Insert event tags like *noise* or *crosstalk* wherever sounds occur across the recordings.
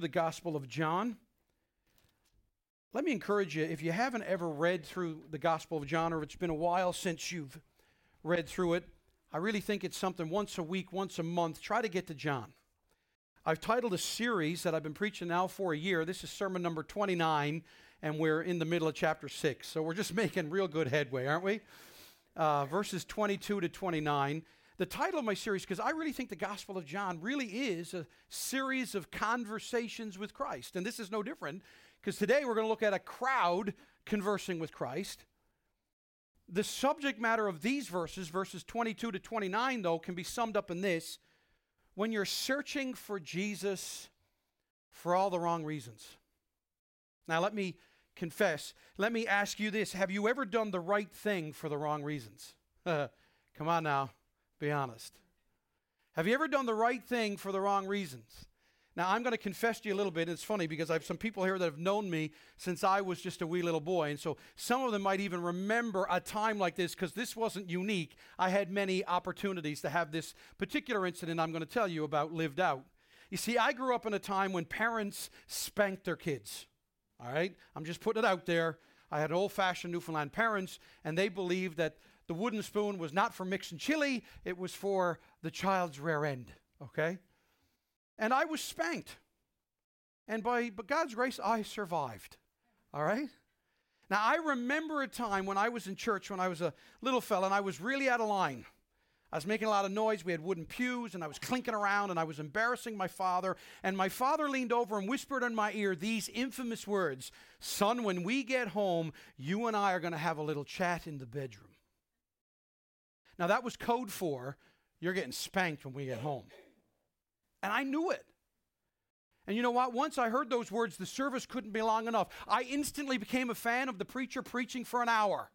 the Gospel of John. Let me encourage you if you haven't ever read through the Gospel of John, or it's been a while since you've read through it, I really think it's something once a week, once a month. Try to get to John. I've titled a series that I've been preaching now for a year. This is sermon number 29, and we're in the middle of chapter 6. So we're just *laughs* making real good headway, aren't we? Uh, verses 22 to 29 the title of my series, because I really think the Gospel of John really is a series of conversations with Christ. And this is no different, because today we're going to look at a crowd conversing with Christ. The subject matter of these verses, verses 22 to 29, though, can be summed up in this when you're searching for Jesus for all the wrong reasons. Now, let me confess. Let me ask you this Have you ever done the right thing for the wrong reasons? *laughs* Come on now. Be honest. Have you ever done the right thing for the wrong reasons? Now, I'm going to confess to you a little bit. It's funny because I have some people here that have known me since I was just a wee little boy. And so some of them might even remember a time like this because this wasn't unique. I had many opportunities to have this particular incident I'm going to tell you about lived out. You see, I grew up in a time when parents spanked their kids. All right? I'm just putting it out there. I had old fashioned Newfoundland parents, and they believed that the wooden spoon was not for mixing chili, it was for the child's rear end, okay? And I was spanked. And by God's grace, I survived, all right? Now, I remember a time when I was in church when I was a little fella and I was really out of line. I was making a lot of noise. We had wooden pews, and I was clinking around, and I was embarrassing my father. And my father leaned over and whispered in my ear these infamous words Son, when we get home, you and I are going to have a little chat in the bedroom. Now, that was code for you're getting spanked when we get home. And I knew it. And you know what? Once I heard those words, the service couldn't be long enough. I instantly became a fan of the preacher preaching for an hour.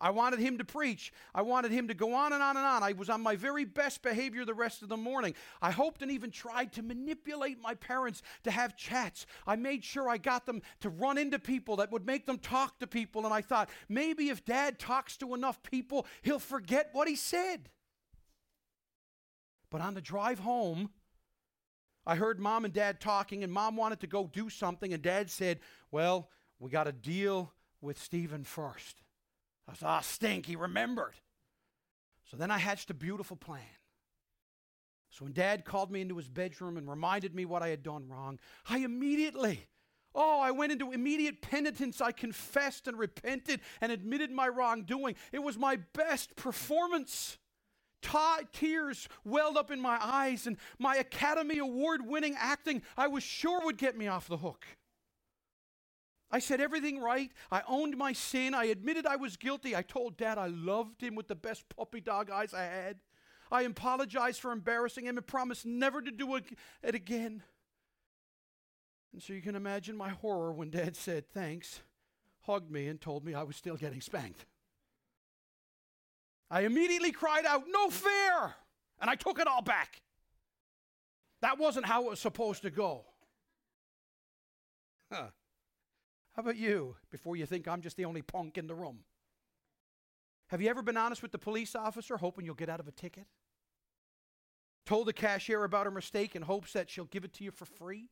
I wanted him to preach. I wanted him to go on and on and on. I was on my very best behavior the rest of the morning. I hoped and even tried to manipulate my parents to have chats. I made sure I got them to run into people that would make them talk to people. And I thought, maybe if dad talks to enough people, he'll forget what he said. But on the drive home, I heard mom and dad talking, and mom wanted to go do something, and dad said, Well, we got to deal with Stephen first. I saw ah, stink, he remembered. So then I hatched a beautiful plan. So when dad called me into his bedroom and reminded me what I had done wrong, I immediately, oh, I went into immediate penitence. I confessed and repented and admitted my wrongdoing. It was my best performance. tears welled up in my eyes, and my Academy Award winning acting I was sure would get me off the hook. I said everything right. I owned my sin. I admitted I was guilty. I told Dad I loved him with the best puppy dog eyes I had. I apologized for embarrassing him and promised never to do it again. And so you can imagine my horror when Dad said thanks, hugged me, and told me I was still getting spanked. I immediately cried out, No fair! And I took it all back. That wasn't how it was supposed to go. Huh. How about you, before you think I'm just the only punk in the room? Have you ever been honest with the police officer, hoping you'll get out of a ticket? Told the cashier about her mistake in hopes that she'll give it to you for free?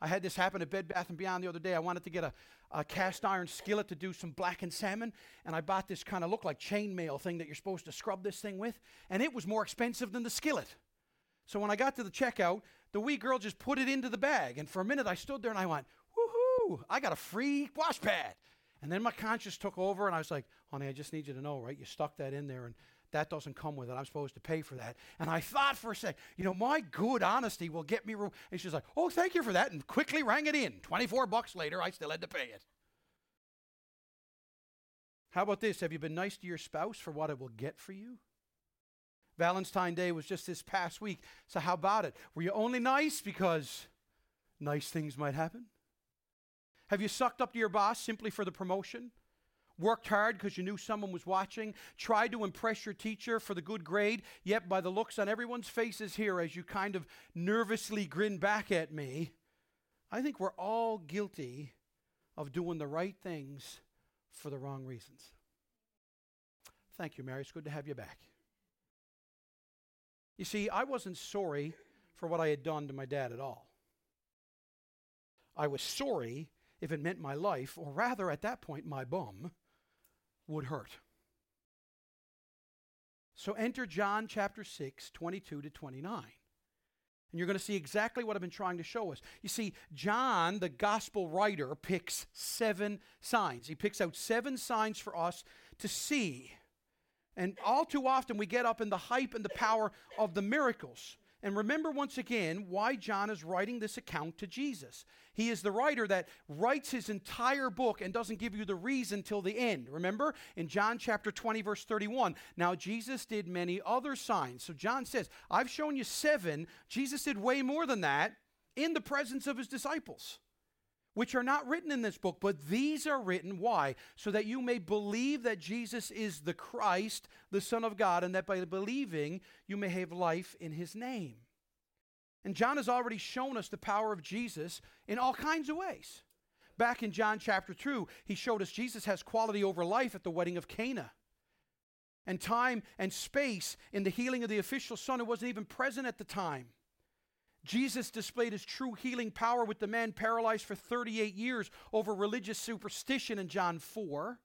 I had this happen at Bed Bath & Beyond the other day. I wanted to get a, a cast iron skillet to do some blackened salmon, and I bought this kind of look like chainmail thing that you're supposed to scrub this thing with, and it was more expensive than the skillet. So when I got to the checkout, the wee girl just put it into the bag, and for a minute I stood there and I went, I got a free wash pad. And then my conscience took over, and I was like, honey, I just need you to know, right? You stuck that in there, and that doesn't come with it. I'm supposed to pay for that. And I thought for a sec, you know, my good honesty will get me room. And she's like, oh, thank you for that, and quickly rang it in. 24 bucks later, I still had to pay it. How about this? Have you been nice to your spouse for what it will get for you? Valentine's Day was just this past week. So, how about it? Were you only nice because nice things might happen? Have you sucked up to your boss simply for the promotion? Worked hard because you knew someone was watching? Tried to impress your teacher for the good grade? Yet, by the looks on everyone's faces here as you kind of nervously grin back at me, I think we're all guilty of doing the right things for the wrong reasons. Thank you, Mary. It's good to have you back. You see, I wasn't sorry for what I had done to my dad at all. I was sorry if it meant my life, or rather at that point, my bum, would hurt. So enter John chapter 6, 22 to 29. And you're going to see exactly what I've been trying to show us. You see, John, the gospel writer, picks seven signs. He picks out seven signs for us to see. And all too often we get up in the hype and the power of the miracles. And remember once again why John is writing this account to Jesus. He is the writer that writes his entire book and doesn't give you the reason till the end. Remember in John chapter 20, verse 31. Now, Jesus did many other signs. So John says, I've shown you seven. Jesus did way more than that in the presence of his disciples which are not written in this book, but these are written. Why? So that you may believe that Jesus is the Christ, the Son of God, and that by believing you may have life in his name. And John has already shown us the power of Jesus in all kinds of ways. Back in John chapter 2, he showed us Jesus has quality over life at the wedding of Cana. And time and space in the healing of the official son who wasn't even present at the time. Jesus displayed his true healing power with the man paralyzed for 38 years over religious superstition in John 4.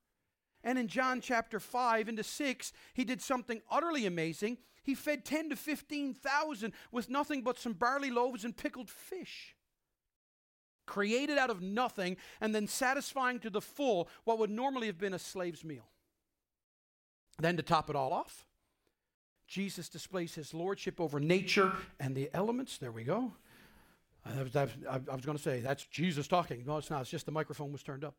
And in John chapter 5 into 6, he did something utterly amazing. He fed 10 to 15,000 with nothing but some barley loaves and pickled fish. Created out of nothing and then satisfying to the full what would normally have been a slave's meal. Then to top it all off, Jesus displays his lordship over nature and the elements. There we go. I was, I was going to say, that's Jesus talking. No, it's not. It's just the microphone was turned up.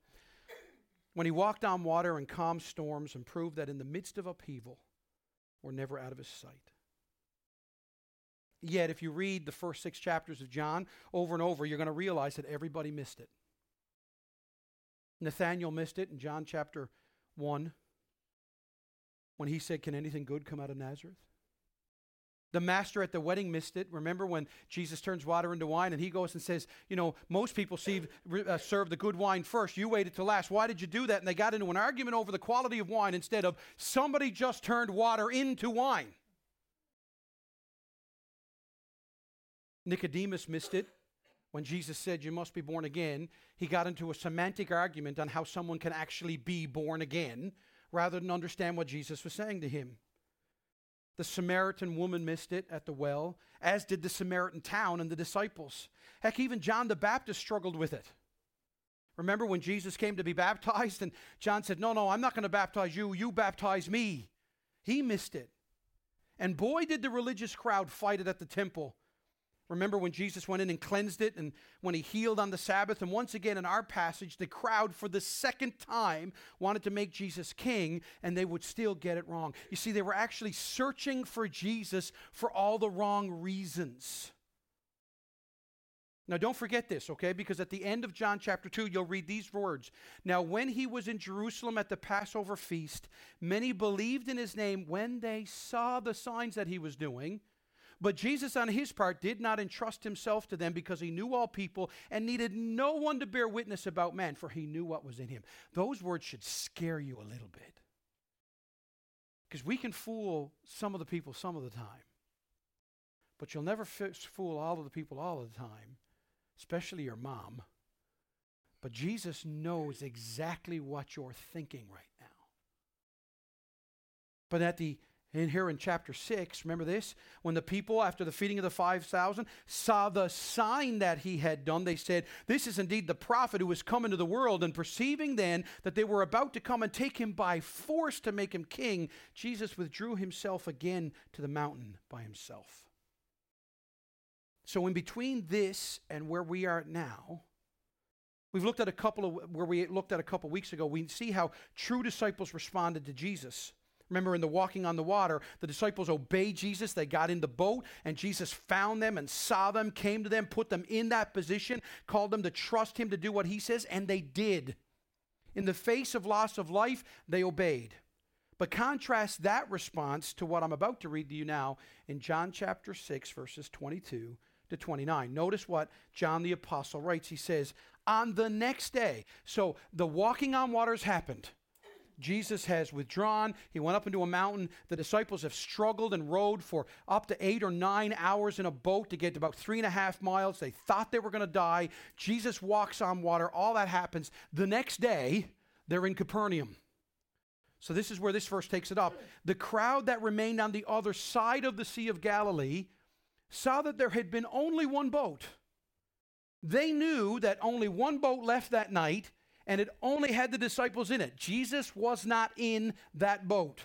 When he walked on water and calmed storms and proved that in the midst of upheaval, we're never out of his sight. Yet, if you read the first six chapters of John over and over, you're going to realize that everybody missed it. Nathaniel missed it in John chapter 1 when he said, Can anything good come out of Nazareth? The master at the wedding missed it. Remember when Jesus turns water into wine and he goes and says, You know, most people see, uh, serve the good wine first. You waited to last. Why did you do that? And they got into an argument over the quality of wine instead of somebody just turned water into wine. Nicodemus missed it when Jesus said, You must be born again. He got into a semantic argument on how someone can actually be born again rather than understand what Jesus was saying to him. The Samaritan woman missed it at the well, as did the Samaritan town and the disciples. Heck, even John the Baptist struggled with it. Remember when Jesus came to be *laughs* baptized and John said, No, no, I'm not going to baptize you, you baptize me. He missed it. And boy, did the religious crowd fight it at the temple Remember when Jesus went in and cleansed it and when he healed on the Sabbath? And once again in our passage, the crowd for the second time wanted to make Jesus king and they would still get it wrong. You see, they were actually searching for Jesus for all the wrong reasons. Now, don't forget this, okay? Because at the end of John chapter 2, you'll read these words. Now, when he was in Jerusalem at the Passover feast, many believed in his name when they saw the signs that he was doing. But Jesus, on his part, did not entrust himself to them because he knew all people and needed no one to bear witness about man, for he knew what was in him. Those words should scare you a little bit. Because we can fool some of the people some of the time. But you'll never fool all of the people all of the time, especially your mom. But Jesus knows exactly what you're thinking right now. But at the in here in chapter 6, remember this? When the people, after the feeding of the 5,000, saw the sign that he had done, they said, This is indeed the prophet who has come into the world. And perceiving then that they were about to come and take him by force to make him king, Jesus withdrew himself again to the mountain by himself. So, in between this and where we are now, we've looked at a couple of where we looked at a couple weeks ago, we see how true disciples responded to Jesus. Remember in the walking on the water, the disciples obeyed Jesus. They got in the boat, and Jesus found them and saw them, came to them, put them in that position, called them to trust him to do what he says, and they did. In the face of loss of life, they obeyed. But contrast that response to what I'm about to read to you now in John chapter 6, verses 22 to 29. Notice what John the Apostle writes. He says, On the next day, so the walking on waters happened. Jesus has withdrawn. He went up into a mountain. The disciples have struggled and rowed for up to eight or nine hours in a boat to get to about three and a half miles. They thought they were going to die. Jesus walks on water. All that happens. The next day, they're in Capernaum. So, this is where this verse takes it up. The crowd that remained on the other side of the Sea of Galilee saw that there had been only one boat. They knew that only one boat left that night, and it only had the disciples in it. Jesus was not in that boat.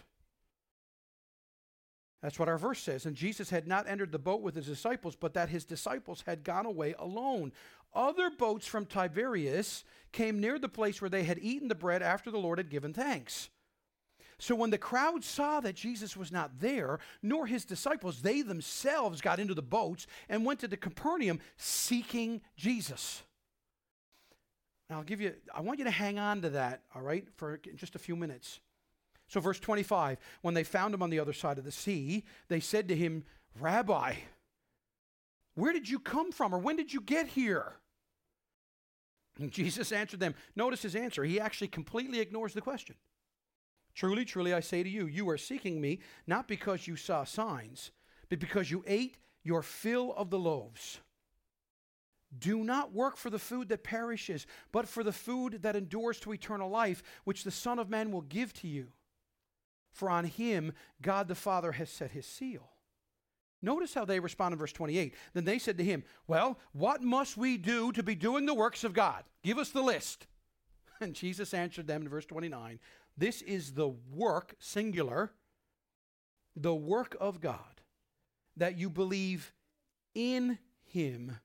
That's what our verse says. And Jesus had not entered the boat with his disciples, but that his disciples had gone away alone. Other boats from Tiberias came near the place where they had eaten the bread after the Lord had given thanks. So when the crowd saw that Jesus was not there, nor his disciples, they themselves got into the boats and went to the Capernaum seeking Jesus. Now, I'll give you, I want you to hang on to that, all right, for just a few minutes. So, verse 25 when they found him on the other side of the sea, they said to him, Rabbi, where did you come from, or when did you get here? And Jesus answered them. Notice his answer. He actually completely ignores the question. Truly, truly, I say to you, you are seeking me not because you saw signs, but because you ate your fill of the loaves. Do not work for the food that perishes, but for the food that endures to eternal life, which the Son of Man will give to you. For on him God the Father has set his seal. Notice how they respond in verse 28. Then they said to him, Well, what must we do to be doing the works of God? Give us the list. *laughs* And Jesus answered them in verse 29 This is the work, singular, the work of God, that you believe in him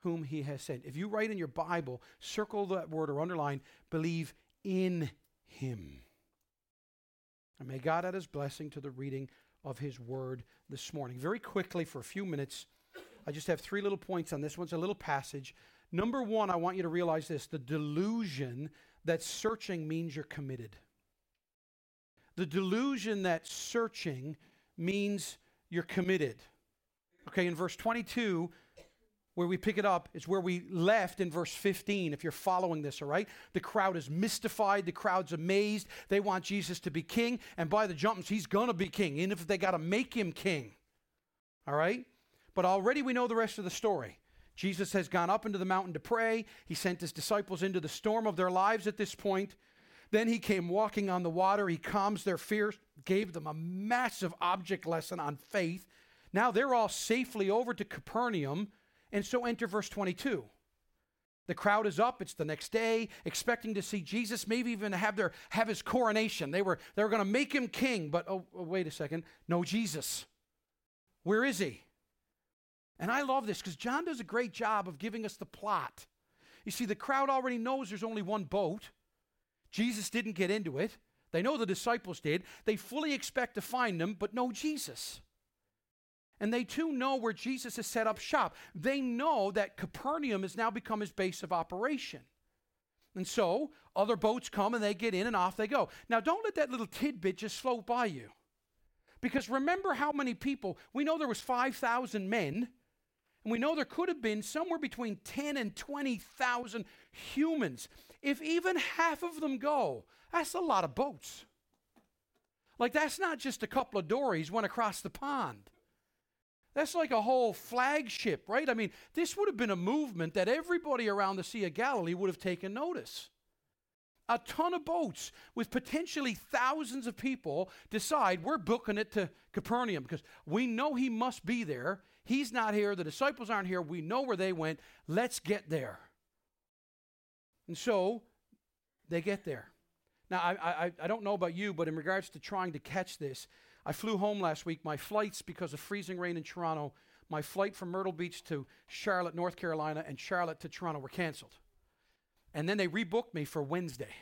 whom he has sent. If you write in your Bible, circle that word or underline, believe in him. And may God add his blessing to the reading of his word this morning. Very quickly, for a few minutes, I just have three little points on this one's a little passage. Number one, I want you to realize this the delusion that searching means you're committed. The delusion that searching means you're committed. Okay, in verse 22, where we pick it up is where we left in verse 15, if you're following this, all right? The crowd is mystified. The crowd's amazed. They want Jesus to be king. And by the jumps, he's to be king, even if they got to make him king. All right? But already we know the rest of the story. Jesus has gone up into the mountain to pray. He sent his disciples into the storm of their lives at this point. Then he came walking on the water. He calms their fears, gave them a massive object lesson on faith. Now they're all safely over to Capernaum and so enter verse 22. The crowd is up. It's the next day, expecting to see Jesus, maybe even have their have his coronation. They were they were going to make him king, but oh, oh, wait a second, no Jesus. Where is he? And I love this because John does a great job of giving us the plot. You see, the crowd already knows there's only one boat. Jesus didn't get into it. They know the disciples did. They fully expect to find him, but no Jesus. And they too know where Jesus has set up shop. They know that Capernaum has now become his base of operation. And so other boats come and they get in and off they go. Now, don't let that little tidbit just float by you. Because remember how many people, we know there was 5,000 men, and we know there could have been somewhere between 10 and 20,000 humans. If even half of them go, that's a lot of boats. Like, that's not just a couple of dories went across the pond. That's like a whole flagship, right? I mean, this would have been a movement that everybody around the Sea of Galilee would have taken notice. A ton of boats with potentially thousands of people decide we're booking it to Capernaum because we know he must be there. He's not here. The disciples aren't here. We know where they went. Let's get there. And so they get there. Now, I, I, I don't know about you, but in regards to trying to catch this, I flew home last week. My flights, because of freezing rain in Toronto, my flight from Myrtle Beach to Charlotte, North Carolina, and Charlotte to Toronto were canceled. And then they rebooked me for Wednesday.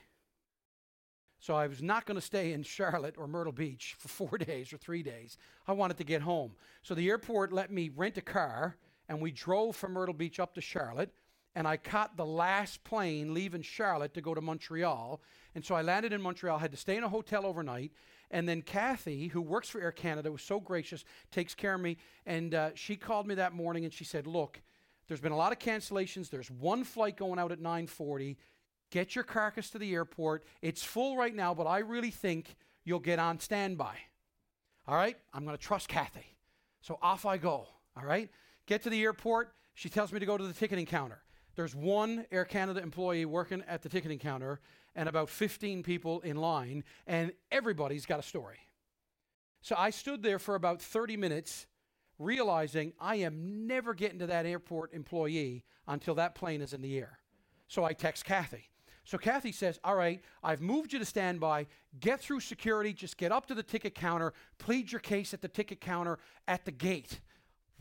So I was not going to stay in Charlotte or Myrtle Beach for four *laughs* days or three days. I wanted to get home. So the airport let me rent a car, and we drove from Myrtle Beach up to Charlotte. And I caught the last plane leaving Charlotte to go to Montreal. And so I landed in Montreal, had to stay in a hotel overnight. And then Kathy, who works for Air Canada, was so gracious, takes care of me. And uh, she called me that morning and she said, Look, there's been a lot of cancellations. There's one flight going out at 940. Get your carcass to the airport. It's full right now, but I really think you'll get on standby. All right? I'm going to trust Kathy. So off I go. All right? Get to the airport. She tells me to go to the ticketing counter. There's one Air Canada employee working at the ticketing counter and about 15 people in line, and everybody's got a story. So I stood there for about 30 minutes, realizing I am never getting to that airport employee until that plane is in the air. So I text Kathy. So Kathy says, All right, I've moved you to standby. Get through security. Just get up to the ticket counter. Plead your case at the ticket counter at the gate.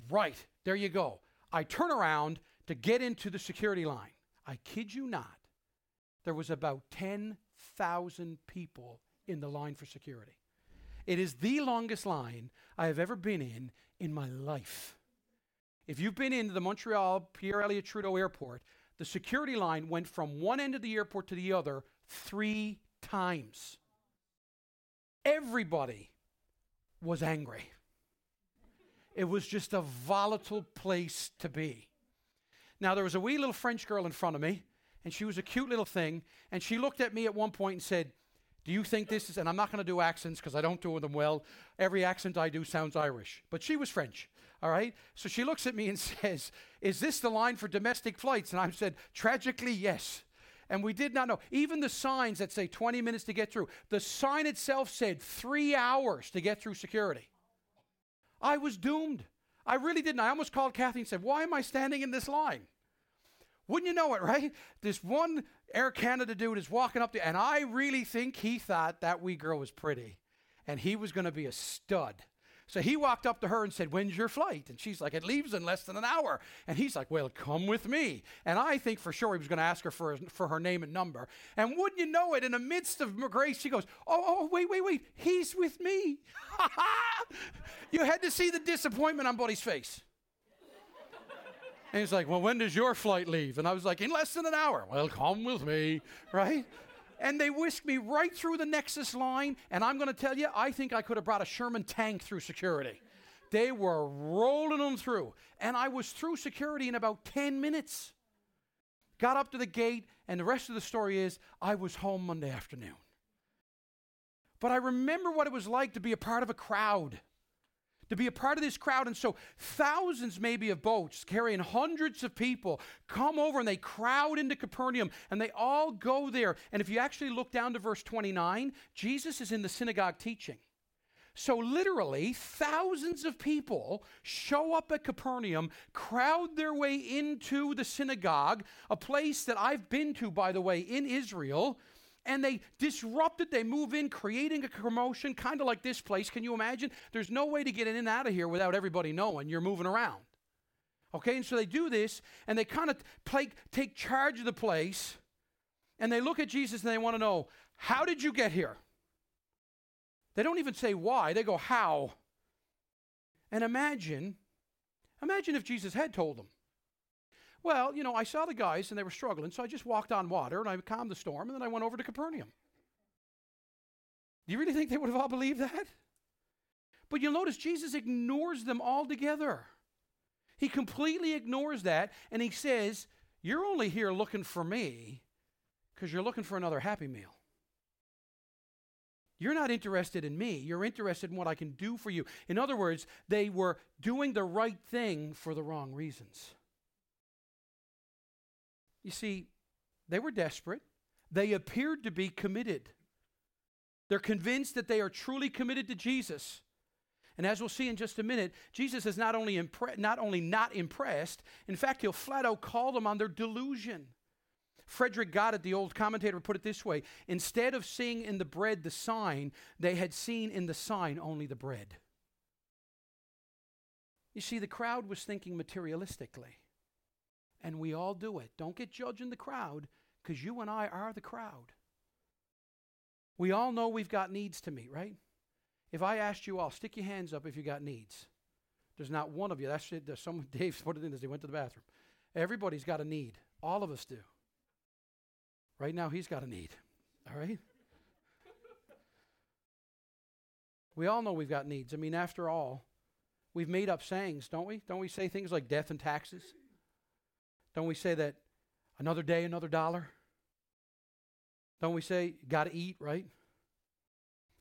Right, there you go. I turn around to get into the security line. I kid you not, there was about 10,000 people in the line for security. It is the longest line I have ever been in in my life. If you've been into the Montreal Pierre Elliott Trudeau Airport, the security line went from one end of the airport to the other three times. Everybody was angry. It was just a volatile place to be. Now, there was a wee little French girl in front of me, and she was a cute little thing, and she looked at me at one point and said, Do you think this is, and I'm not going to do accents because I don't do them well. Every accent I do sounds Irish, but she was French. All right. So she looks at me and *laughs* says, Is this the line for domestic flights? And I said, Tragically, yes. And we did not know. Even the signs that say 20 minutes to get through, the sign itself said three hours to get through security. I was doomed. I really didn't. I almost called Kathy and said, Why am I standing in this line? Wouldn't you know it, *laughs* right? This one Air Canada dude is walking up there, and I really think he thought that wee girl was pretty, and he was going to be a stud. So he walked up to her and said, When's your flight? And she's like, It leaves in less than an hour. And he's like, Well, come with me. And I think for sure he was going to ask her for, for her name and number. And wouldn't you know it, in the midst of grace, she goes, Oh, oh, wait, wait, wait. He's with me. *laughs* you had to see the disappointment on Buddy's face. And he's like, Well, when does your flight leave? And I was like, In less than an hour. Well, come with me, right? And they whisked me right through the Nexus line. And I'm going to tell you, I think I could have brought a Sherman tank through security. They were rolling them through. And I was through security in about 10 minutes. Got up to the gate, and the rest of the story is I was home Monday afternoon. But I remember what it was like to be a part of a crowd to be a part of this crowd. And so thousands maybe of boats carrying hundreds of people come over and they crowd into Capernaum and they all go there. And if you actually look down to verse 29, Jesus is in the synagogue teaching. So, literally, thousands of people show up at Capernaum, crowd their way into the synagogue, a place that I've been to, by the way, in Israel and they disrupt it. They move in, creating a commotion, kind of like this place. Can you imagine? There's no way to get in and out of here without everybody knowing you're moving around. Okay, and so they do this, and they kind of take charge of the place, and they look at Jesus and they want to know, How did you get here? They don't even say why, they go, How? And imagine, imagine if Jesus had told them. Well, you know, I saw the guys and they were struggling, so I just walked on water and I calmed the storm and then I went over to Capernaum. Do you really think they would have all believed that? But you'll notice Jesus ignores them altogether. He completely ignores that and he says, You're only here looking for me because you're looking for another happy meal. You're not interested in me. You're interested in what I can do for you. In other words, they were doing the right thing for the wrong reasons. You see, they were desperate. They appeared to be committed. They're convinced that they are truly committed to Jesus. And as we'll see in just a minute, Jesus is not only, impre- not only not impressed, in fact, he'll flat out call them on their delusion. Frederick Godet, the old commentator, put it this way Instead of seeing in the bread the sign, they had seen in the sign only the bread. You see, the crowd was thinking materialistically. And we all do it. Don't get judging the crowd because you and I are the crowd. We all know we've got needs to meet, right? If I asked you all, stick your hands up if you got needs. There's not one of you. That's it. There's someone, *laughs* Dave put it in as he went to the bathroom. Everybody's got a need. All of us do. Right now, he's got a need. All right? we all know we've got needs. I mean, after all, we've made up sayings, don't we? Don't we say things like death and taxes? Don't we say that another day, another dollar? Don't we say, got to eat, right?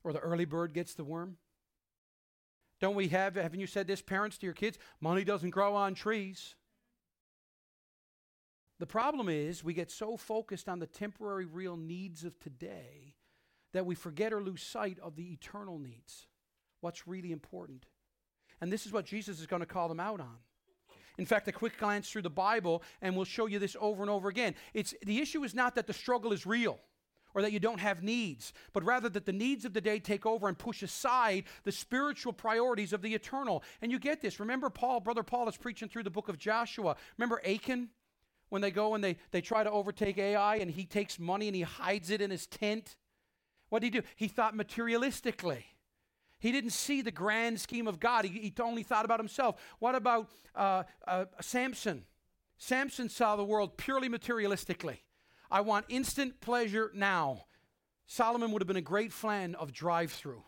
Or the early bird gets the worm? Don't we have, haven't you said this, parents, to your kids? Money doesn't grow on trees. The problem is we get so focused on the temporary, real needs of today that we forget or lose sight of the eternal needs. What's really important. And this is what Jesus is going to call them out on. In fact, a quick glance through the Bible, and we'll show you this over and over again. It's, the issue is not that the struggle is real or that you don't have needs, but rather that the needs of the day take over and push aside the spiritual priorities of the eternal. And you get this. Remember, Paul, Brother Paul is preaching through the book of Joshua. Remember Achan? When they go and they, they try to overtake Ai, and he takes money and he hides it in his tent. What did he do? He thought materialistically. He didn't see the grand scheme of God. He, he only thought about himself. What about uh, uh, Samson? Samson saw the world purely materialistically. I want instant pleasure now. Solomon would have been a great fan of drive through.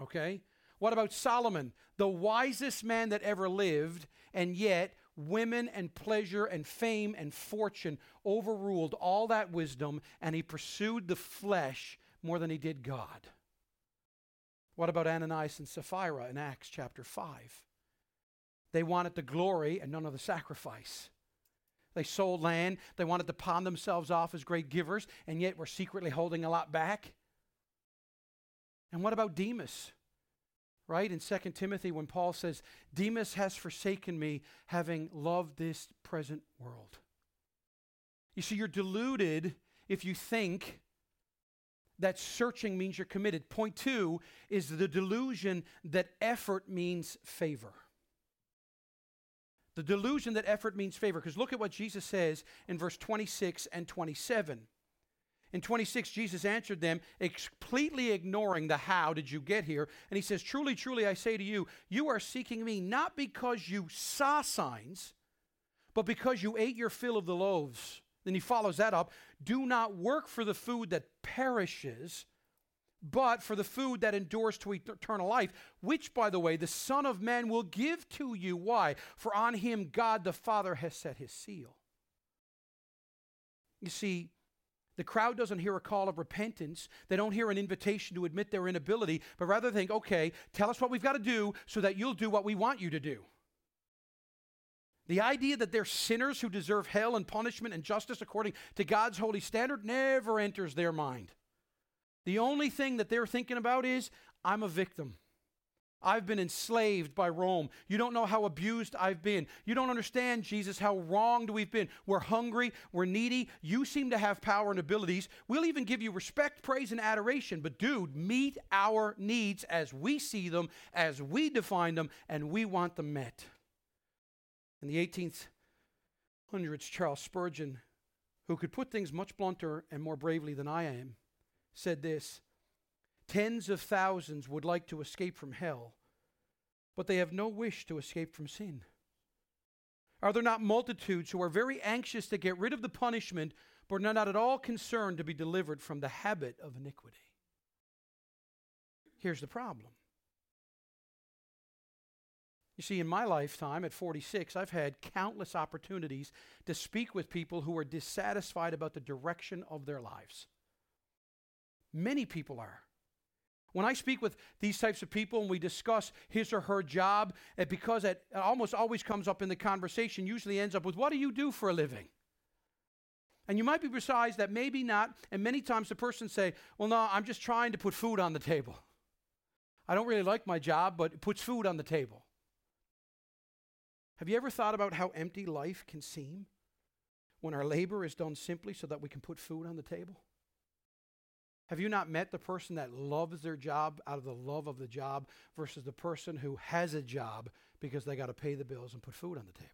Okay? What about Solomon, the wisest man that ever lived, and yet women and pleasure and fame and fortune overruled all that wisdom, and he pursued the flesh more than he did God? What about Ananias and Sapphira in Acts chapter 5? They wanted the glory and none of the sacrifice. They sold land. They wanted to pawn themselves off as great givers, and yet were secretly holding a lot back. And what about Demas? Right? In 2 Timothy, when Paul says, Demas has forsaken me, having loved this present world. You see, you're deluded if you think that searching means you're committed. Point two is the delusion that effort means favor. The delusion that effort means favor. Because look at what Jesus says in verse 26 and 27. In 26, Jesus answered them, completely ignoring the how did you get here. And he says, Truly, truly, I say to you, you are seeking me not because you saw signs, but because you ate your fill of the loaves. Then he follows that up Do not work for the food that perishes, but for the food that endures to eternal life, which, by the way, the Son of Man will give to you. Why? For on him God the Father has set his seal. You see, the crowd doesn't hear a call of repentance. They don't hear an invitation to admit their inability, but rather think, okay, tell us what we've got to do so that you'll do what we want you to do. The idea that they're sinners who deserve hell and punishment and justice according to God's holy standard never enters their mind. The only thing that they're thinking about is, I'm a victim. I've been enslaved by Rome. You don't know how abused I've been. You don't understand, Jesus, how wronged we've been. We're hungry. We're needy. You seem to have power and abilities. We'll even give you respect, praise, and adoration. But, dude, meet our needs as we see them, as we define them, and we want them met. In the 18th hundreds, Charles Spurgeon, who could put things much blunter and more bravely than I am, said this Tens of thousands would like to escape from hell, but they have no wish to escape from sin. Are there not multitudes who are very anxious to get rid of the punishment, but are not at all concerned to be delivered from the habit of iniquity? Here's the problem you see, in my lifetime at 46, I've had countless opportunities to speak with people who are dissatisfied about the direction of their lives. Many people are. When I speak with these types of people and we discuss his or her job, and because it almost always comes up in the conversation, usually ends up with, What do you do for a living? And you might be precise that maybe not, and many times the person say, Well, no, I'm just trying to put food on the table. I don't really like my job, but it puts food on the table. Have you ever thought about how empty life can seem when our labor is done simply so that we can put food on the table? Have you not met the person that loves their job out of the love of the job versus the person who has a job because they got to pay the bills and put food on the table?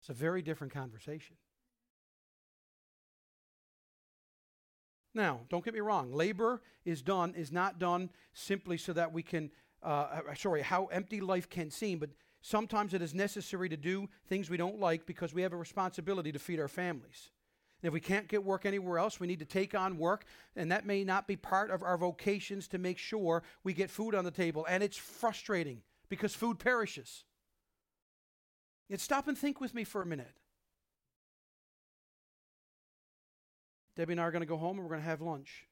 It's a very different conversation. Now, don't get me wrong. Labor is done is not done simply so that we can. Uh, uh sorry, how empty life can seem, but Sometimes it is necessary to do things we don't like because we have a responsibility to feed our families. And if we can't get work anywhere else, we need to take on work, and that may not be part of our vocations to make sure we get food on the table. And it's frustrating because food perishes. Yet stop and think with me for a minute. Debbie and I are going to go home and we're going to have lunch.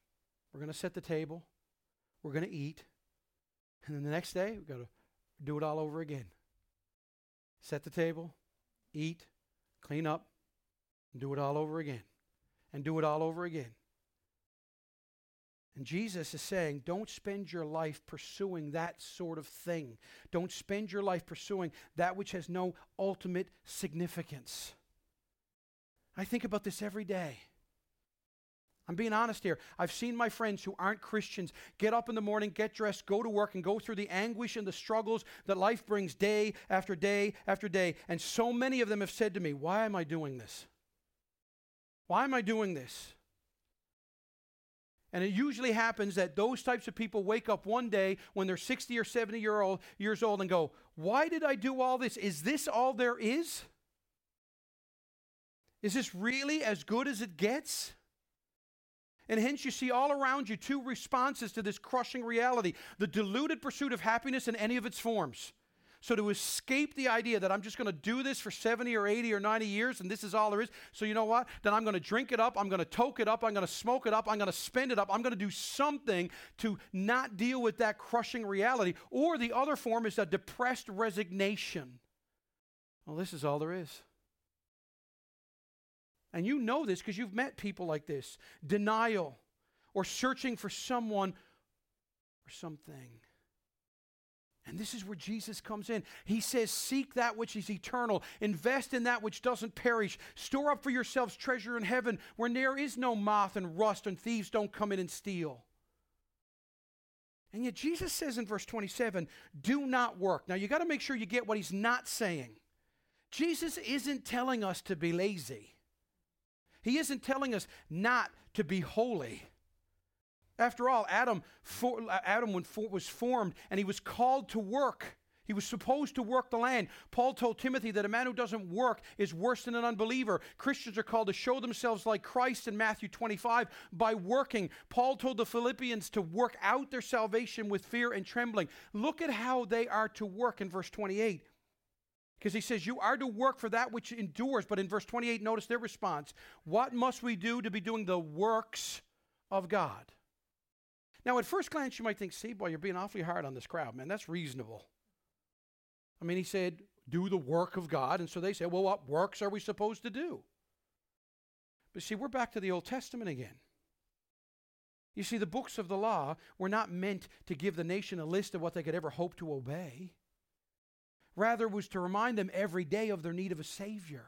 We're going to set the table. We're going to eat. And then the next day, we've got to do it all over again. Set the table, eat, clean up, and do it all over again. And do it all over again. And Jesus is saying, don't spend your life pursuing that sort of thing. Don't spend your life pursuing that which has no ultimate significance. I think about this every day. I'm being honest here. I've seen my friends who aren't Christians get up in the morning, get dressed, go to work, and go through the anguish and the struggles that life brings day after day after day. And so many of them have said to me, Why am I doing this? Why am I doing this? And it usually happens that those types of people wake up one day when they're 60 or 70 year old, years old and go, Why did I do all this? Is this all there is? Is this really as good as it gets? And hence, you see all around you two responses to this crushing reality the deluded pursuit of happiness in any of its forms. So, to escape the idea that I'm just going to do this for 70 or 80 or 90 years and this is all there is, so you know what? Then I'm going to drink it up, I'm going to toke it up, I'm going to smoke it up, I'm going to spend it up, I'm going to do something to not deal with that crushing reality. Or the other form is a depressed resignation. Well, this is all there is. And you know this because you've met people like this denial or searching for someone or something. And this is where Jesus comes in. He says, Seek that which is eternal, invest in that which doesn't perish, store up for yourselves treasure in heaven where there is no moth and rust and thieves don't come in and steal. And yet Jesus says in verse 27, Do not work. Now you got to make sure you get what he's not saying. Jesus isn't telling us to be lazy. He isn't telling us not to be holy. After all, Adam, for, Adam was formed and he was called to work. He was supposed to work the land. Paul told Timothy that a man who doesn't work is worse than an unbeliever. Christians are called to show themselves like Christ in Matthew 25 by working. Paul told the Philippians to work out their salvation with fear and trembling. Look at how they are to work in verse 28. Because he says, You are to work for that which endures. But in verse 28, notice their response What must we do to be doing the works of God? Now, at first glance, you might think, See, boy, you're being awfully hard on this crowd, man. That's reasonable. I mean, he said, Do the work of God. And so they say, Well, what works are we supposed to do? But see, we're back to the Old Testament again. You see, the books of the law were not meant to give the nation a list of what they could ever hope to obey. Rather, was to remind them every day of their need of a Savior.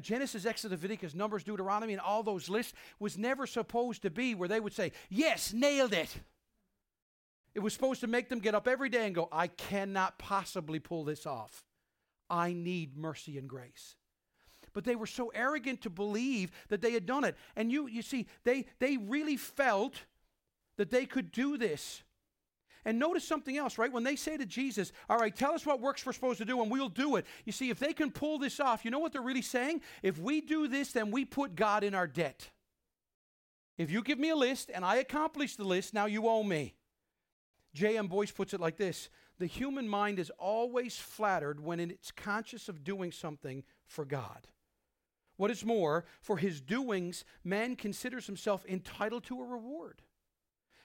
Genesis, Exodus, Leviticus, Numbers, Deuteronomy, and all those lists was never supposed to be where they would say, Yes, nailed it. It was supposed to make them get up every day and go, I cannot possibly pull this off. I need mercy and grace. But they were so arrogant to believe that they had done it. And you, you see, they, they really felt that they could do this. And notice something else, right? When they say to Jesus, All right, tell us what works we're supposed to do and we'll do it. You see, if they can pull this off, you know what they're really saying? If we do this, then we put God in our debt. If you give me a list and I accomplish the list, now you owe me. J.M. Boice puts it like this The human mind is always flattered when it's conscious of doing something for God. What is more, for his doings, man considers himself entitled to a reward.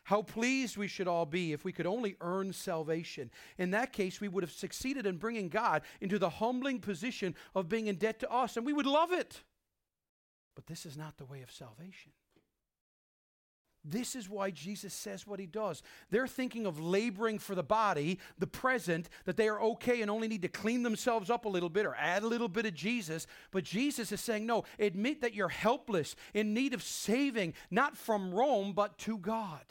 How pleased we should all be if we could only earn salvation. In that case, we would have succeeded in bringing God into the humbling position of being in debt to us, and we would love it. But this is not the way of salvation. This is why Jesus says what he does. They're thinking of laboring for the body, the present, that they are okay and only need to clean themselves up a little bit or add a little bit of Jesus. But Jesus is saying, no, admit that you're helpless, in need of saving, not from Rome, but to God.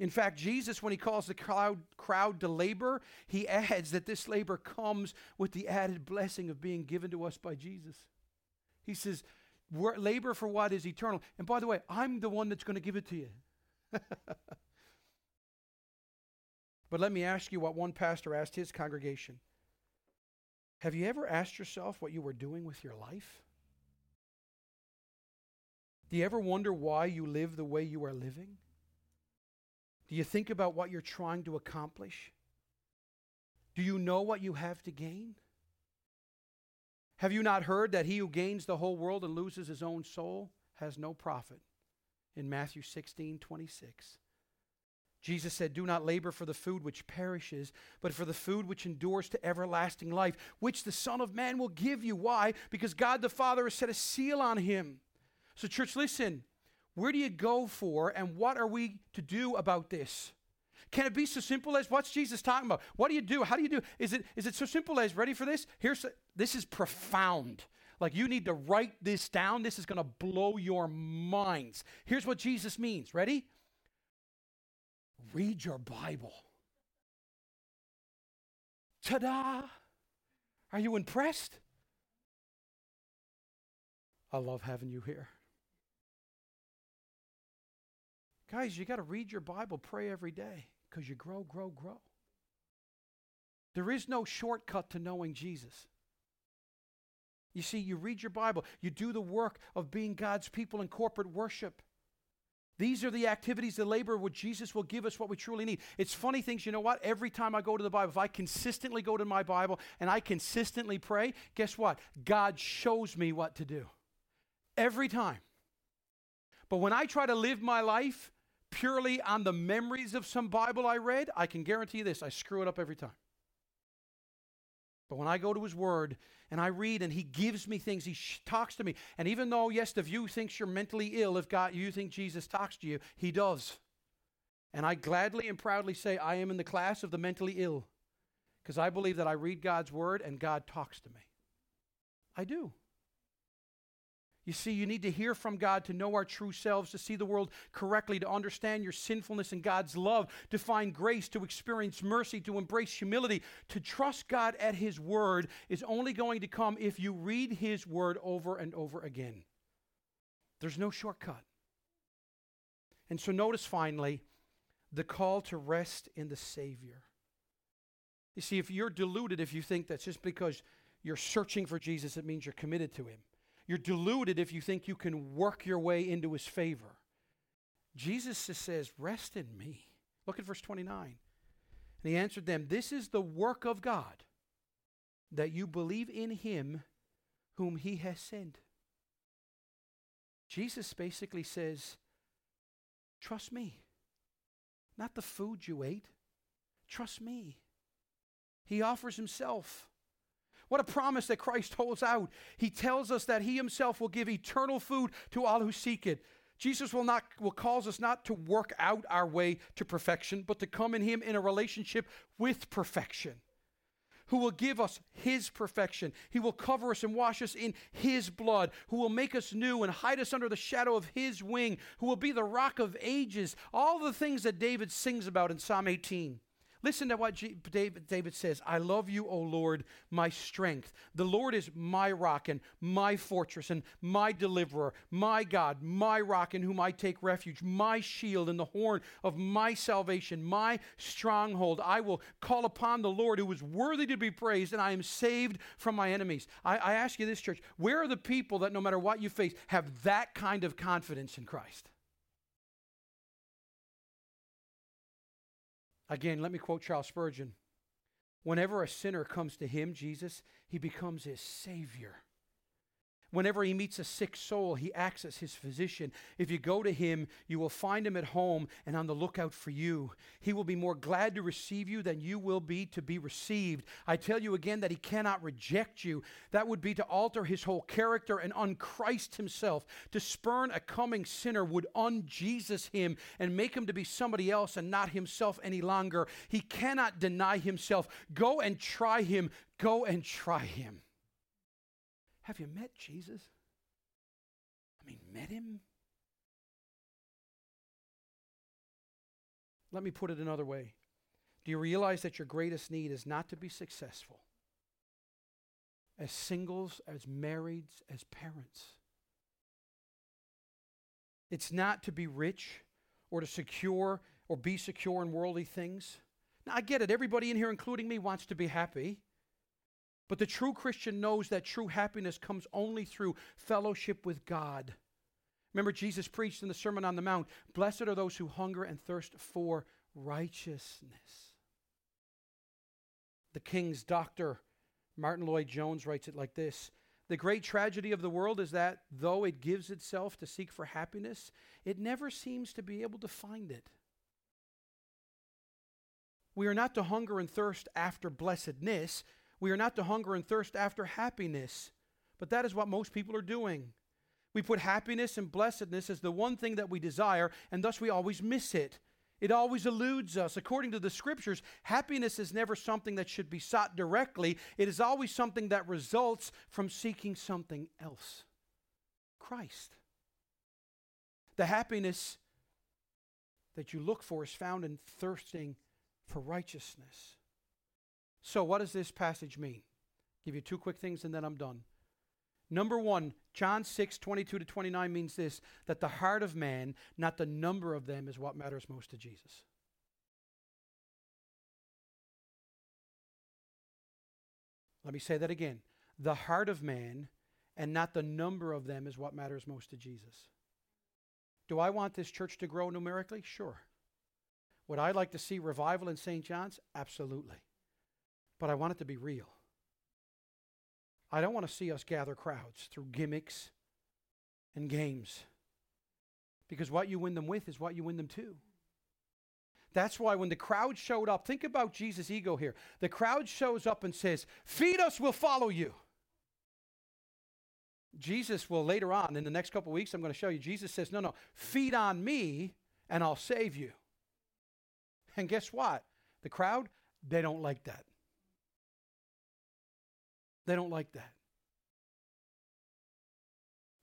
In fact, Jesus, when he calls the crowd, crowd to labor, he adds that this labor comes with the added blessing of being given to us by Jesus. He says, labor for what is eternal. And by the way, I'm the one that's going to give it to you. *laughs* but let me ask you what one pastor asked his congregation Have you ever asked yourself what you were doing with your life? Do you ever wonder why you live the way you are living? Do you think about what you're trying to accomplish? Do you know what you have to gain? Have you not heard that he who gains the whole world and loses his own soul has no profit? In Matthew 16, 26. Jesus said, Do not labor for the food which perishes, but for the food which endures to everlasting life, which the Son of Man will give you. Why? Because God the Father has set a seal on him. So, church, listen. Where do you go for, and what are we to do about this? Can it be so simple as what's Jesus talking about? What do you do? How do you do? Is it is it so simple as ready for this? Here's this is profound. Like you need to write this down. This is going to blow your minds. Here's what Jesus means. Ready? Read your Bible. Ta da! Are you impressed? I love having you here. Guys, you got to read your Bible, pray every day because you grow, grow, grow. There is no shortcut to knowing Jesus. You see, you read your Bible, you do the work of being God's people in corporate worship. These are the activities, the labor which Jesus will give us what we truly need. It's funny things, you know what? Every time I go to the Bible, if I consistently go to my Bible and I consistently pray, guess what? God shows me what to do. Every time. But when I try to live my life purely on the memories of some Bible I read, I can guarantee you this I screw it up every time. But when I go to His Word and I read and He gives me things, He sh- talks to me. And even though, yes, the view thinks you're mentally ill, if God, you think Jesus talks to you, He does. And I gladly and proudly say I am in the class of the mentally ill because I believe that I read God's Word and God talks to me. I do. You see, you need to hear from God to know our true selves, to see the world correctly, to understand your sinfulness and God's love, to find grace, to experience mercy, to embrace humility. To trust God at His Word is only going to come if you read His Word over and over again. There's no shortcut. And so, notice finally the call to rest in the Savior. You see, if you're deluded, if you think that's just because you're searching for Jesus, it means you're committed to Him. You're deluded if you think you can work your way into his favor. Jesus says, Rest in me. Look at verse 29. And he answered them, This is the work of God, that you believe in him whom he has sent. Jesus basically says, Trust me. Not the food you ate. Trust me. He offers himself. What a promise that Christ holds out. He tells us that he himself will give eternal food to all who seek it. Jesus will not will calls us not to work out our way to perfection, but to come in him in a relationship with perfection. Who will give us his perfection. He will cover us and wash us in his blood. Who will make us new and hide us under the shadow of his wing. Who will be the rock of ages. All the things that David sings about in Psalm 18. Listen to what David, David says I love you, O Lord, my strength. The Lord is my rock and my fortress and my deliverer, my God, my rock in whom I take refuge, my shield and the horn of my salvation, my stronghold. I will call upon the Lord who is worthy to be praised, and I am saved from my enemies. I, I ask you this, church where are the people that no matter what you face have that kind of confidence in Christ? Again, let me quote Charles Spurgeon. Whenever a sinner comes to him, Jesus, he becomes his Savior. Whenever he meets a sick soul, he acts as his physician. If you go to him, you will find him at home and on the lookout for you. He will be more glad to receive you than you will be to be received. I tell you again that he cannot reject you. That would be to alter his whole character and unchrist himself. To spurn a coming sinner would unJesus him and make him to be somebody else and not himself any longer. He cannot deny himself. Go and try him. Go and try him. Have you met Jesus? I mean, met him? Let me put it another way. Do you realize that your greatest need is not to be successful as singles, as marrieds, as parents? It's not to be rich or to secure or be secure in worldly things. Now, I get it. Everybody in here, including me, wants to be happy. But the true Christian knows that true happiness comes only through fellowship with God. Remember, Jesus preached in the Sermon on the Mount Blessed are those who hunger and thirst for righteousness. The King's doctor, Martyn Lloyd-Jones, writes it like this The great tragedy of the world is that though it gives itself to seek for happiness, it never seems to be able to find it. We are not to hunger and thirst after blessedness. We are not to hunger and thirst after happiness. But that is what most people are doing. We put happiness and blessedness as the one thing that we desire, and thus we always miss it. It always eludes us. According to the scriptures, happiness is never something that should be sought directly, it is always something that results from seeking something else Christ. The happiness that you look for is found in thirsting for righteousness. So, what does this passage mean? Give you two quick things and then I'm done. Number one, John 6, 22 to 29 means this that the heart of man, not the number of them, is what matters most to Jesus. Let me say that again. The heart of man and not the number of them is what matters most to Jesus. Do I want this church to grow numerically? Sure. Would I like to see revival in St. John's? Absolutely. But I want it to be real. I don't want to see us gather crowds through gimmicks and games. Because what you win them with is what you win them to. That's why when the crowd showed up, think about Jesus' ego here. The crowd shows up and says, Feed us, we'll follow you. Jesus will later on, in the next couple weeks, I'm going to show you, Jesus says, No, no, feed on me and I'll save you. And guess what? The crowd, they don't like that. They don't like that.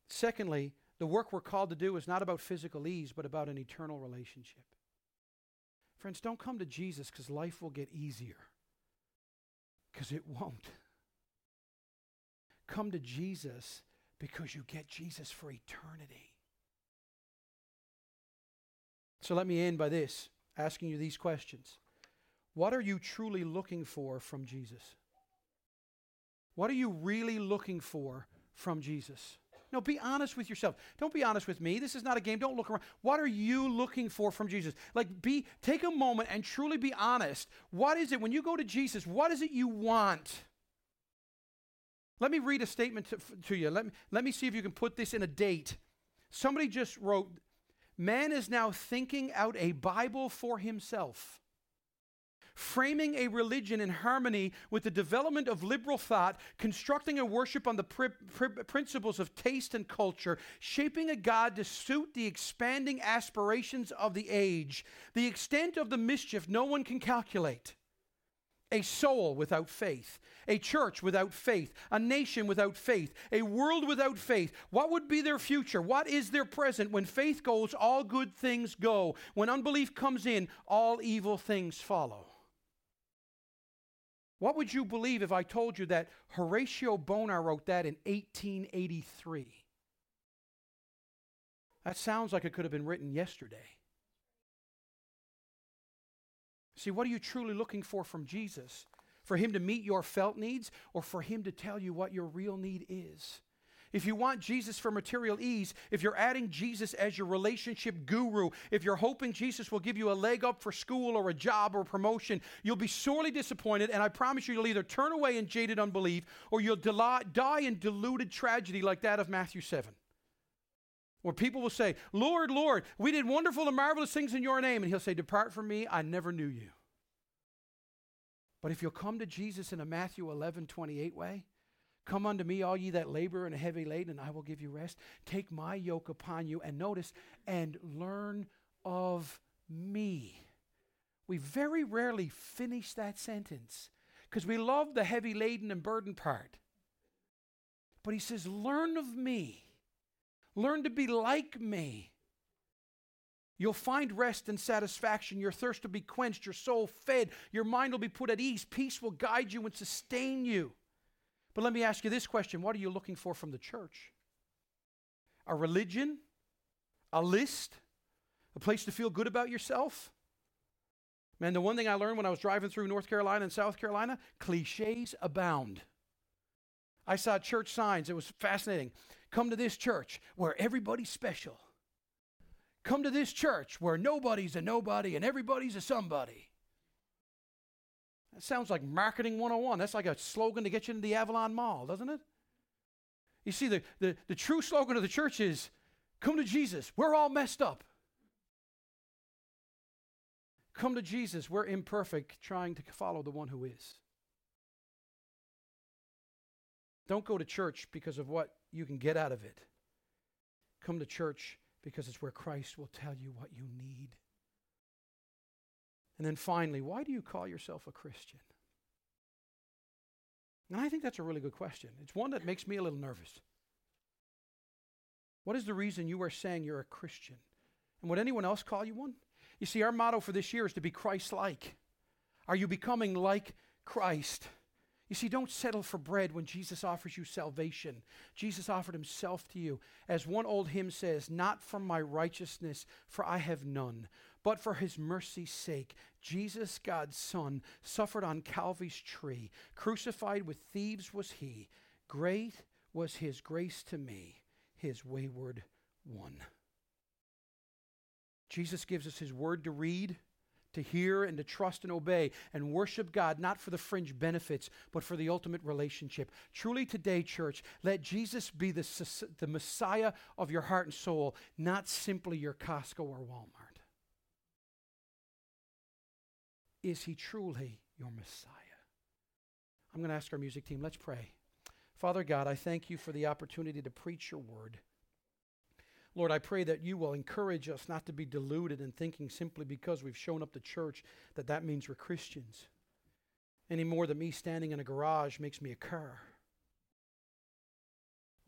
Secondly, the work we're called to do is not about physical ease, but about an eternal relationship. Friends, don't come to Jesus because life will get easier, because it won't. Come to Jesus because you get Jesus for eternity. So let me end by this asking you these questions. What are you truly looking for from Jesus? What are you really looking for from Jesus? No, be honest with yourself. Don't be honest with me. This is not a game. Don't look around. What are you looking for from Jesus? Like be take a moment and truly be honest. What is it when you go to Jesus? What is it you want? Let me read a statement to, to you. Let me, let me see if you can put this in a date. Somebody just wrote, Man is now thinking out a Bible for himself framing a religion in harmony with the development of liberal thought, constructing a worship on the pri- pri- principles of taste and culture, shaping a God to suit the expanding aspirations of the age. The extent of the mischief no one can calculate. A soul without faith, a church without faith, a nation without faith, a world without faith. What would be their future? What is their present? When faith goes, all good things go. When unbelief comes in, all evil things follow. What would you believe if I told you that Horatio Bonar wrote that in 1883? That sounds like it could have been written yesterday. See, what are you truly looking for from Jesus? For him to meet your felt needs or for him to tell you what your real need is? If you want Jesus for material ease, if you're adding Jesus as your relationship guru, if you're hoping Jesus will give you a leg up for school or a job or a promotion, you'll be sorely disappointed. And I promise you, you'll either turn away in jaded unbelief or you'll die in deluded tragedy like that of Matthew 7. Where people will say, Lord, Lord, we did wonderful and marvelous things in your name. And he'll say, Depart from me, I never knew you. But if you'll come to Jesus in a Matthew 11 28 way, Come unto me, all ye that labor and are heavy laden, and I will give you rest. Take my yoke upon you, and notice, and learn of me. We very rarely finish that sentence because we love the heavy laden and burden part. But he says, Learn of me. Learn to be like me. You'll find rest and satisfaction. Your thirst will be quenched, your soul fed, your mind will be put at ease. Peace will guide you and sustain you. But let me ask you this question What are you looking for from the church? A religion? A list? A place to feel good about yourself? Man, the one thing I learned when I was driving through North Carolina and South Carolina cliches abound. I saw church signs, it was fascinating. Come to this church where everybody's special. Come to this church where nobody's a nobody and everybody's a somebody. That sounds like marketing 101. That's like a slogan to get you into the Avalon Mall, doesn't it? You see, the, the, the true slogan of the church is come to Jesus. We're all messed up. Come to Jesus. We're imperfect, trying to follow the one who is. Don't go to church because of what you can get out of it. Come to church because it's where Christ will tell you what you need. And then finally, why do you call yourself a Christian? And I think that's a really good question. It's one that makes me a little nervous. What is the reason you are saying you're a Christian? And would anyone else call you one? You see, our motto for this year is to be Christ like. Are you becoming like Christ? You see, don't settle for bread when Jesus offers you salvation. Jesus offered himself to you. As one old hymn says, Not from my righteousness, for I have none, but for his mercy's sake. Jesus, God's Son, suffered on Calvary's tree. Crucified with thieves was he. Great was his grace to me, his wayward one. Jesus gives us his word to read to hear and to trust and obey and worship God, not for the fringe benefits, but for the ultimate relationship. Truly, today, church, let Jesus be the, the Messiah of your heart and soul, not simply your Costco or Walmart. Is he truly your Messiah? I'm going to ask our music team, let's pray. Father God, I thank you for the opportunity to preach your word. Lord, I pray that you will encourage us not to be deluded in thinking simply because we've shown up to church that that means we're Christians. Any more than me standing in a garage makes me a car.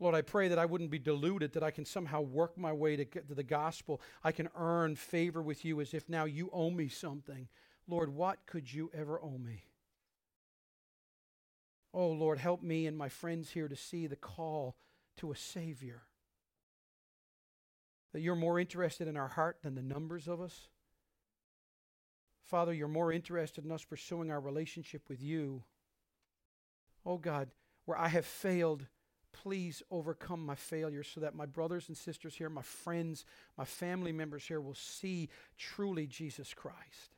Lord, I pray that I wouldn't be deluded, that I can somehow work my way to get to the gospel. I can earn favor with you as if now you owe me something. Lord, what could you ever owe me? Oh, Lord, help me and my friends here to see the call to a Savior that you're more interested in our heart than the numbers of us. Father, you're more interested in us pursuing our relationship with you. Oh God, where I have failed, please overcome my failure so that my brothers and sisters here, my friends, my family members here will see truly Jesus Christ.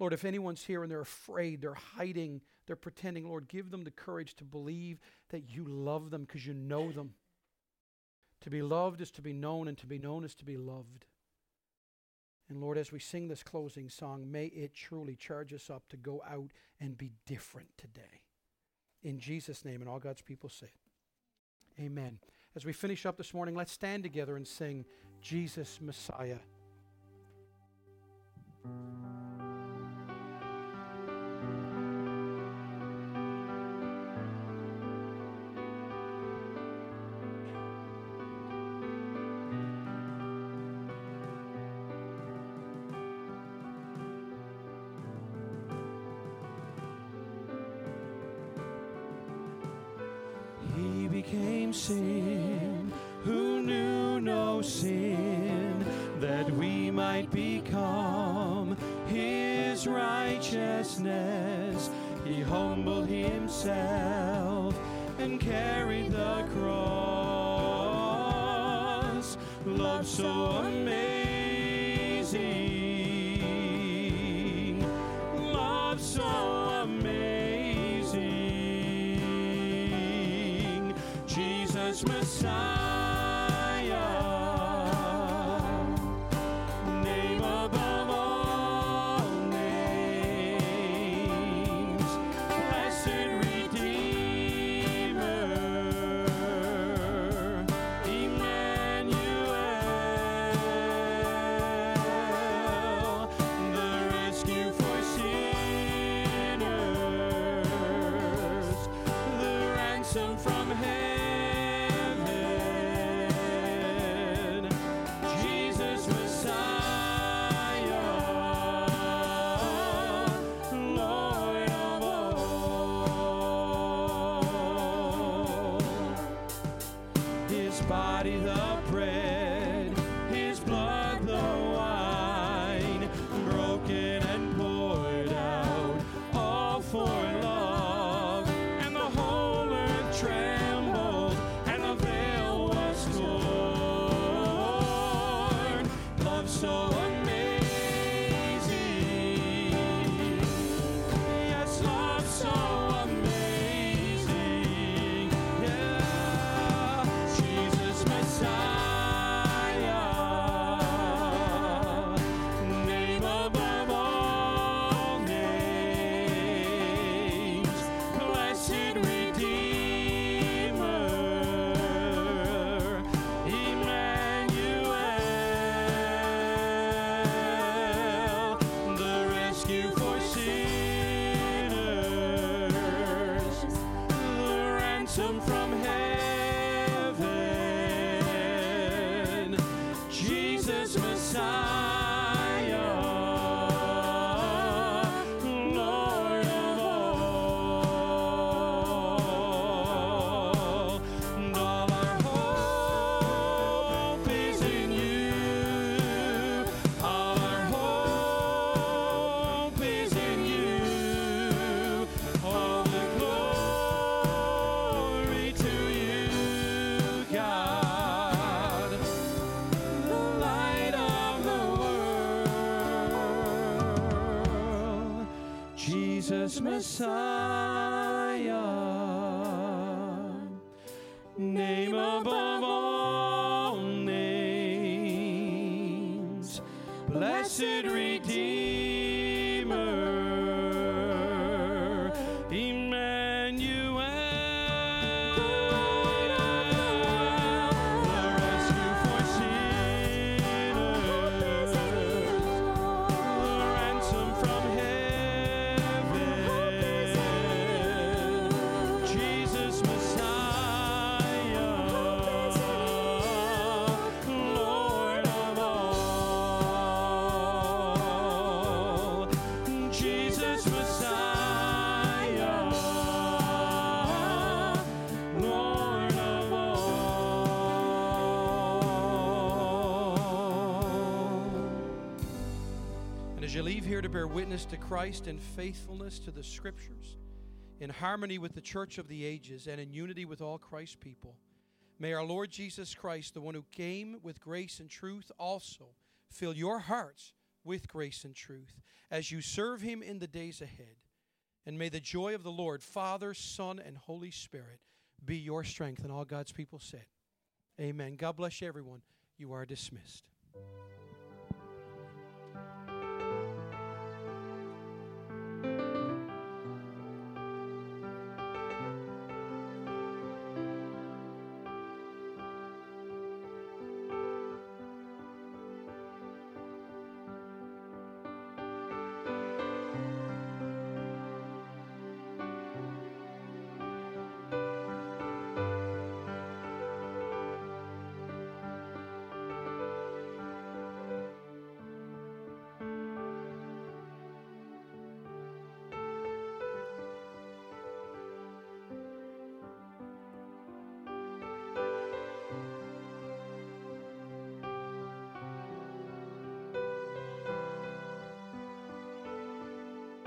Lord, if anyone's here and they're afraid, they're hiding, they're pretending, Lord, give them the courage to believe that you love them because you know them. To be loved is to be known, and to be known is to be loved. And Lord, as we sing this closing song, may it truly charge us up to go out and be different today. In Jesus' name, and all God's people say, Amen. As we finish up this morning, let's stand together and sing Jesus Messiah. some friends. Messiah, to bear witness to Christ in faithfulness to the Scriptures, in harmony with the church of the ages, and in unity with all Christ's people, may our Lord Jesus Christ, the one who came with grace and truth, also fill your hearts with grace and truth as you serve him in the days ahead. And may the joy of the Lord, Father, Son, and Holy Spirit be your strength. And all God's people said, Amen. God bless you, everyone. You are dismissed.